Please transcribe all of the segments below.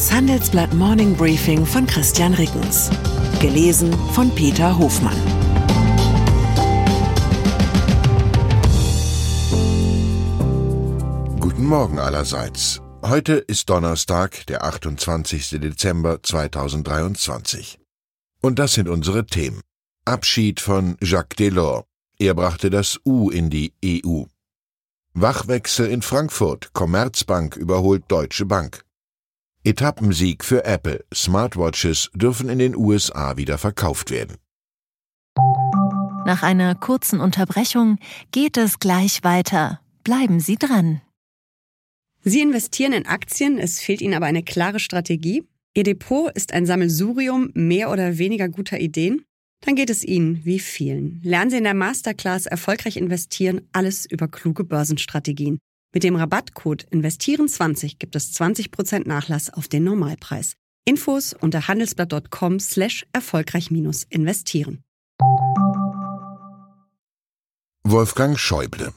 Das Handelsblatt Morning Briefing von Christian Rickens. Gelesen von Peter Hofmann. Guten Morgen allerseits. Heute ist Donnerstag, der 28. Dezember 2023. Und das sind unsere Themen. Abschied von Jacques Delors. Er brachte das U in die EU. Wachwechsel in Frankfurt. Commerzbank überholt Deutsche Bank. Etappensieg für Apple. Smartwatches dürfen in den USA wieder verkauft werden. Nach einer kurzen Unterbrechung geht es gleich weiter. Bleiben Sie dran. Sie investieren in Aktien, es fehlt Ihnen aber eine klare Strategie. Ihr Depot ist ein Sammelsurium mehr oder weniger guter Ideen. Dann geht es Ihnen wie vielen. Lernen Sie in der Masterclass erfolgreich investieren, alles über kluge Börsenstrategien. Mit dem Rabattcode Investieren20 gibt es 20% Nachlass auf den Normalpreis. Infos unter handelsblatt.com slash erfolgreich investieren. Wolfgang Schäuble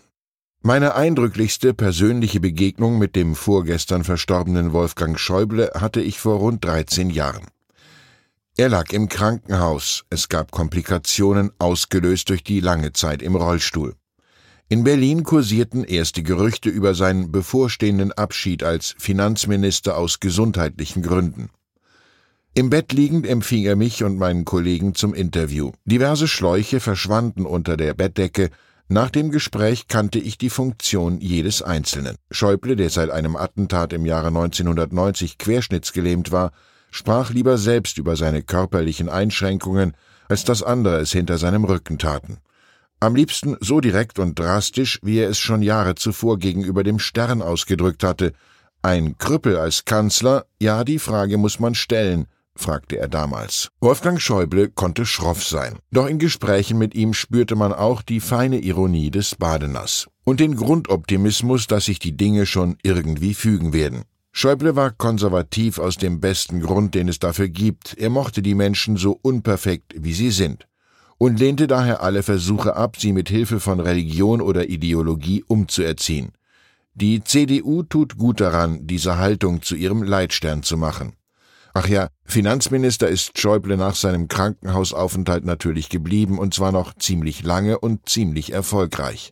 Meine eindrücklichste persönliche Begegnung mit dem vorgestern verstorbenen Wolfgang Schäuble hatte ich vor rund 13 Jahren. Er lag im Krankenhaus, es gab Komplikationen, ausgelöst durch die lange Zeit im Rollstuhl. In Berlin kursierten erste Gerüchte über seinen bevorstehenden Abschied als Finanzminister aus gesundheitlichen Gründen. Im Bett liegend empfing er mich und meinen Kollegen zum Interview. Diverse Schläuche verschwanden unter der Bettdecke. Nach dem Gespräch kannte ich die Funktion jedes Einzelnen. Schäuble, der seit einem Attentat im Jahre 1990 querschnittsgelähmt war, sprach lieber selbst über seine körperlichen Einschränkungen, als dass andere es hinter seinem Rücken taten. Am liebsten so direkt und drastisch, wie er es schon Jahre zuvor gegenüber dem Stern ausgedrückt hatte. Ein Krüppel als Kanzler? Ja, die Frage muss man stellen, fragte er damals. Wolfgang Schäuble konnte schroff sein, doch in Gesprächen mit ihm spürte man auch die feine Ironie des Badeners und den Grundoptimismus, dass sich die Dinge schon irgendwie fügen werden. Schäuble war konservativ aus dem besten Grund, den es dafür gibt. Er mochte die Menschen so unperfekt, wie sie sind und lehnte daher alle Versuche ab, sie mit Hilfe von Religion oder Ideologie umzuerziehen. Die CDU tut gut daran, diese Haltung zu ihrem Leitstern zu machen. Ach ja, Finanzminister ist Schäuble nach seinem Krankenhausaufenthalt natürlich geblieben, und zwar noch ziemlich lange und ziemlich erfolgreich.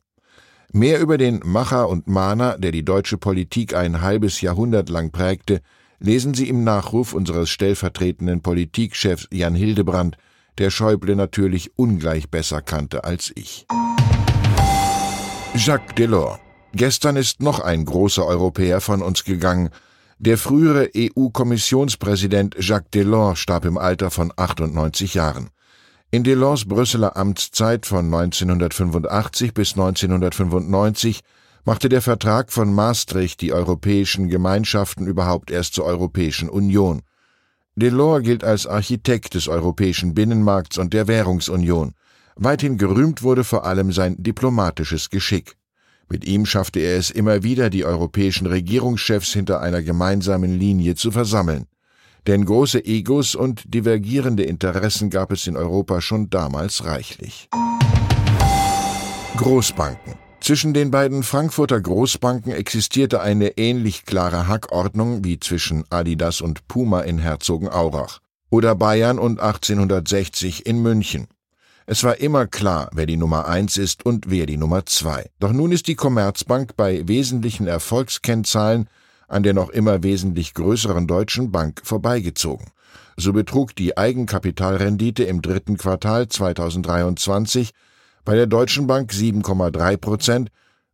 Mehr über den Macher und Mahner, der die deutsche Politik ein halbes Jahrhundert lang prägte, lesen Sie im Nachruf unseres stellvertretenden Politikchefs Jan Hildebrand der Schäuble natürlich ungleich besser kannte als ich. Jacques Delors. Gestern ist noch ein großer Europäer von uns gegangen. Der frühere EU-Kommissionspräsident Jacques Delors starb im Alter von 98 Jahren. In Delors Brüsseler Amtszeit von 1985 bis 1995 machte der Vertrag von Maastricht die europäischen Gemeinschaften überhaupt erst zur Europäischen Union. Delors gilt als Architekt des europäischen Binnenmarkts und der Währungsunion. Weithin gerühmt wurde vor allem sein diplomatisches Geschick. Mit ihm schaffte er es immer wieder, die europäischen Regierungschefs hinter einer gemeinsamen Linie zu versammeln. Denn große Egos und divergierende Interessen gab es in Europa schon damals reichlich. Großbanken zwischen den beiden Frankfurter Großbanken existierte eine ähnlich klare Hackordnung wie zwischen Adidas und Puma in Herzogenaurach oder Bayern und 1860 in München. Es war immer klar, wer die Nummer eins ist und wer die Nummer zwei. Doch nun ist die Commerzbank bei wesentlichen Erfolgskennzahlen an der noch immer wesentlich größeren Deutschen Bank vorbeigezogen. So betrug die Eigenkapitalrendite im dritten Quartal 2023 bei der Deutschen Bank 7,3 Prozent,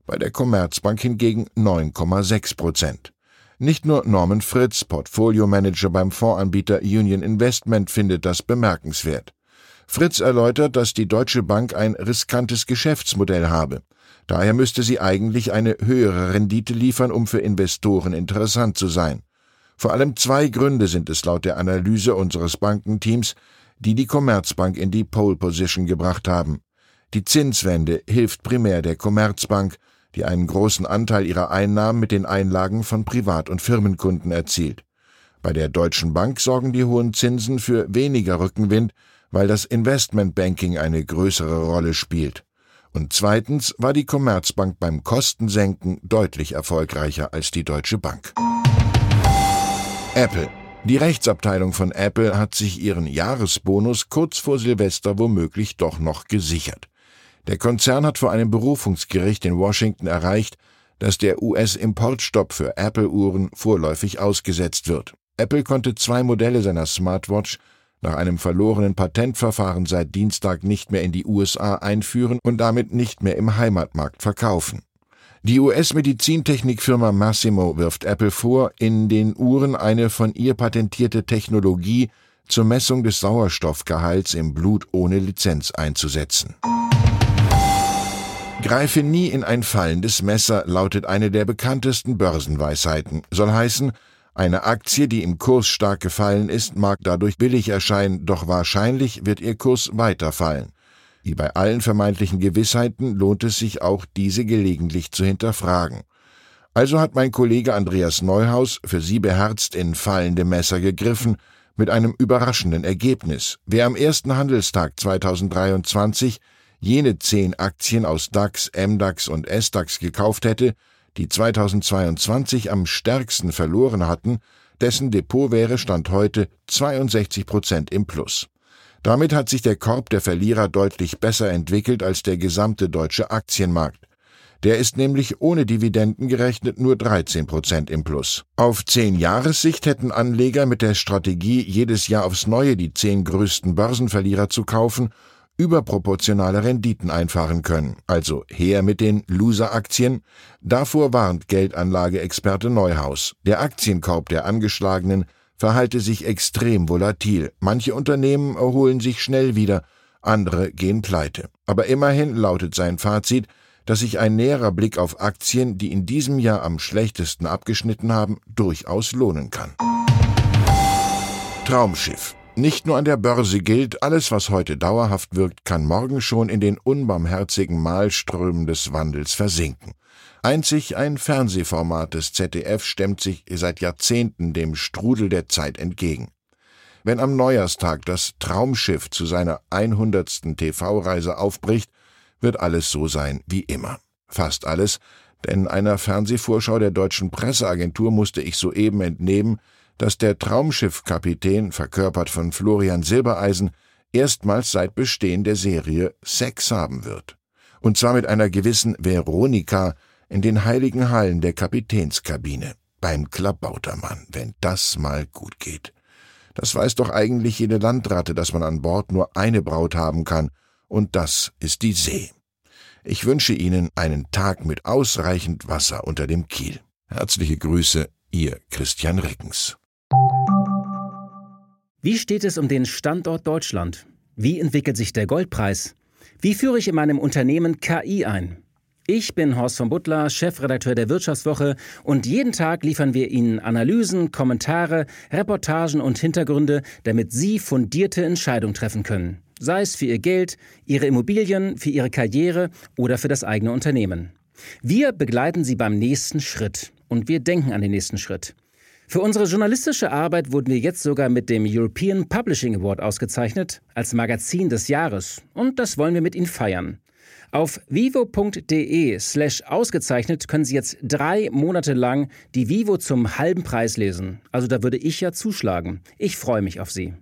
bei der Commerzbank hingegen 9,6 Prozent. Nicht nur Norman Fritz, Portfolio-Manager beim Fondsanbieter Union Investment, findet das bemerkenswert. Fritz erläutert, dass die Deutsche Bank ein riskantes Geschäftsmodell habe. Daher müsste sie eigentlich eine höhere Rendite liefern, um für Investoren interessant zu sein. Vor allem zwei Gründe sind es laut der Analyse unseres Bankenteams, die die Commerzbank in die Pole Position gebracht haben. Die Zinswende hilft primär der Commerzbank, die einen großen Anteil ihrer Einnahmen mit den Einlagen von Privat- und Firmenkunden erzielt. Bei der Deutschen Bank sorgen die hohen Zinsen für weniger Rückenwind, weil das Investmentbanking eine größere Rolle spielt. Und zweitens war die Commerzbank beim Kostensenken deutlich erfolgreicher als die Deutsche Bank. Apple Die Rechtsabteilung von Apple hat sich ihren Jahresbonus kurz vor Silvester womöglich doch noch gesichert. Der Konzern hat vor einem Berufungsgericht in Washington erreicht, dass der US-Importstopp für Apple-Uhren vorläufig ausgesetzt wird. Apple konnte zwei Modelle seiner Smartwatch nach einem verlorenen Patentverfahren seit Dienstag nicht mehr in die USA einführen und damit nicht mehr im Heimatmarkt verkaufen. Die US-Medizintechnikfirma Massimo wirft Apple vor, in den Uhren eine von ihr patentierte Technologie zur Messung des Sauerstoffgehalts im Blut ohne Lizenz einzusetzen. Greife nie in ein fallendes Messer lautet eine der bekanntesten Börsenweisheiten. Soll heißen, eine Aktie, die im Kurs stark gefallen ist, mag dadurch billig erscheinen, doch wahrscheinlich wird ihr Kurs weiterfallen. Wie bei allen vermeintlichen Gewissheiten lohnt es sich auch, diese gelegentlich zu hinterfragen. Also hat mein Kollege Andreas Neuhaus für Sie beherzt in fallende Messer gegriffen, mit einem überraschenden Ergebnis. Wer am ersten Handelstag 2023 jene zehn Aktien aus DAX, MDAX und SDAX gekauft hätte, die 2022 am stärksten verloren hatten, dessen Depot wäre Stand heute 62 Prozent im Plus. Damit hat sich der Korb der Verlierer deutlich besser entwickelt als der gesamte deutsche Aktienmarkt. Der ist nämlich ohne Dividenden gerechnet nur 13 Prozent im Plus. Auf zehn Jahressicht hätten Anleger mit der Strategie, jedes Jahr aufs Neue die zehn größten Börsenverlierer zu kaufen überproportionale Renditen einfahren können. Also her mit den Loser-Aktien. Davor warnt Geldanlageexperte Neuhaus. Der Aktienkorb der Angeschlagenen verhalte sich extrem volatil. Manche Unternehmen erholen sich schnell wieder, andere gehen pleite. Aber immerhin lautet sein Fazit, dass sich ein näherer Blick auf Aktien, die in diesem Jahr am schlechtesten abgeschnitten haben, durchaus lohnen kann. Traumschiff. Nicht nur an der Börse gilt, alles, was heute dauerhaft wirkt, kann morgen schon in den unbarmherzigen Malströmen des Wandels versinken. Einzig ein Fernsehformat des ZDF stemmt sich seit Jahrzehnten dem Strudel der Zeit entgegen. Wenn am Neujahrstag das Traumschiff zu seiner 100. TV-Reise aufbricht, wird alles so sein wie immer. Fast alles, denn einer Fernsehvorschau der deutschen Presseagentur musste ich soeben entnehmen, dass der Traumschiffkapitän, verkörpert von Florian Silbereisen, erstmals seit Bestehen der Serie Sex haben wird. Und zwar mit einer gewissen Veronika in den heiligen Hallen der Kapitänskabine. Beim Klabautermann, wenn das mal gut geht. Das weiß doch eigentlich jede Landratte, dass man an Bord nur eine Braut haben kann, und das ist die See. Ich wünsche Ihnen einen Tag mit ausreichend Wasser unter dem Kiel. Herzliche Grüße, Ihr Christian Rickens. Wie steht es um den Standort Deutschland? Wie entwickelt sich der Goldpreis? Wie führe ich in meinem Unternehmen KI ein? Ich bin Horst von Butler, Chefredakteur der Wirtschaftswoche und jeden Tag liefern wir Ihnen Analysen, Kommentare, Reportagen und Hintergründe, damit Sie fundierte Entscheidungen treffen können. Sei es für Ihr Geld, Ihre Immobilien, für Ihre Karriere oder für das eigene Unternehmen. Wir begleiten Sie beim nächsten Schritt und wir denken an den nächsten Schritt. Für unsere journalistische Arbeit wurden wir jetzt sogar mit dem European Publishing Award ausgezeichnet als Magazin des Jahres und das wollen wir mit Ihnen feiern. Auf vivo.de slash ausgezeichnet können Sie jetzt drei Monate lang die Vivo zum halben Preis lesen. Also da würde ich ja zuschlagen. Ich freue mich auf Sie.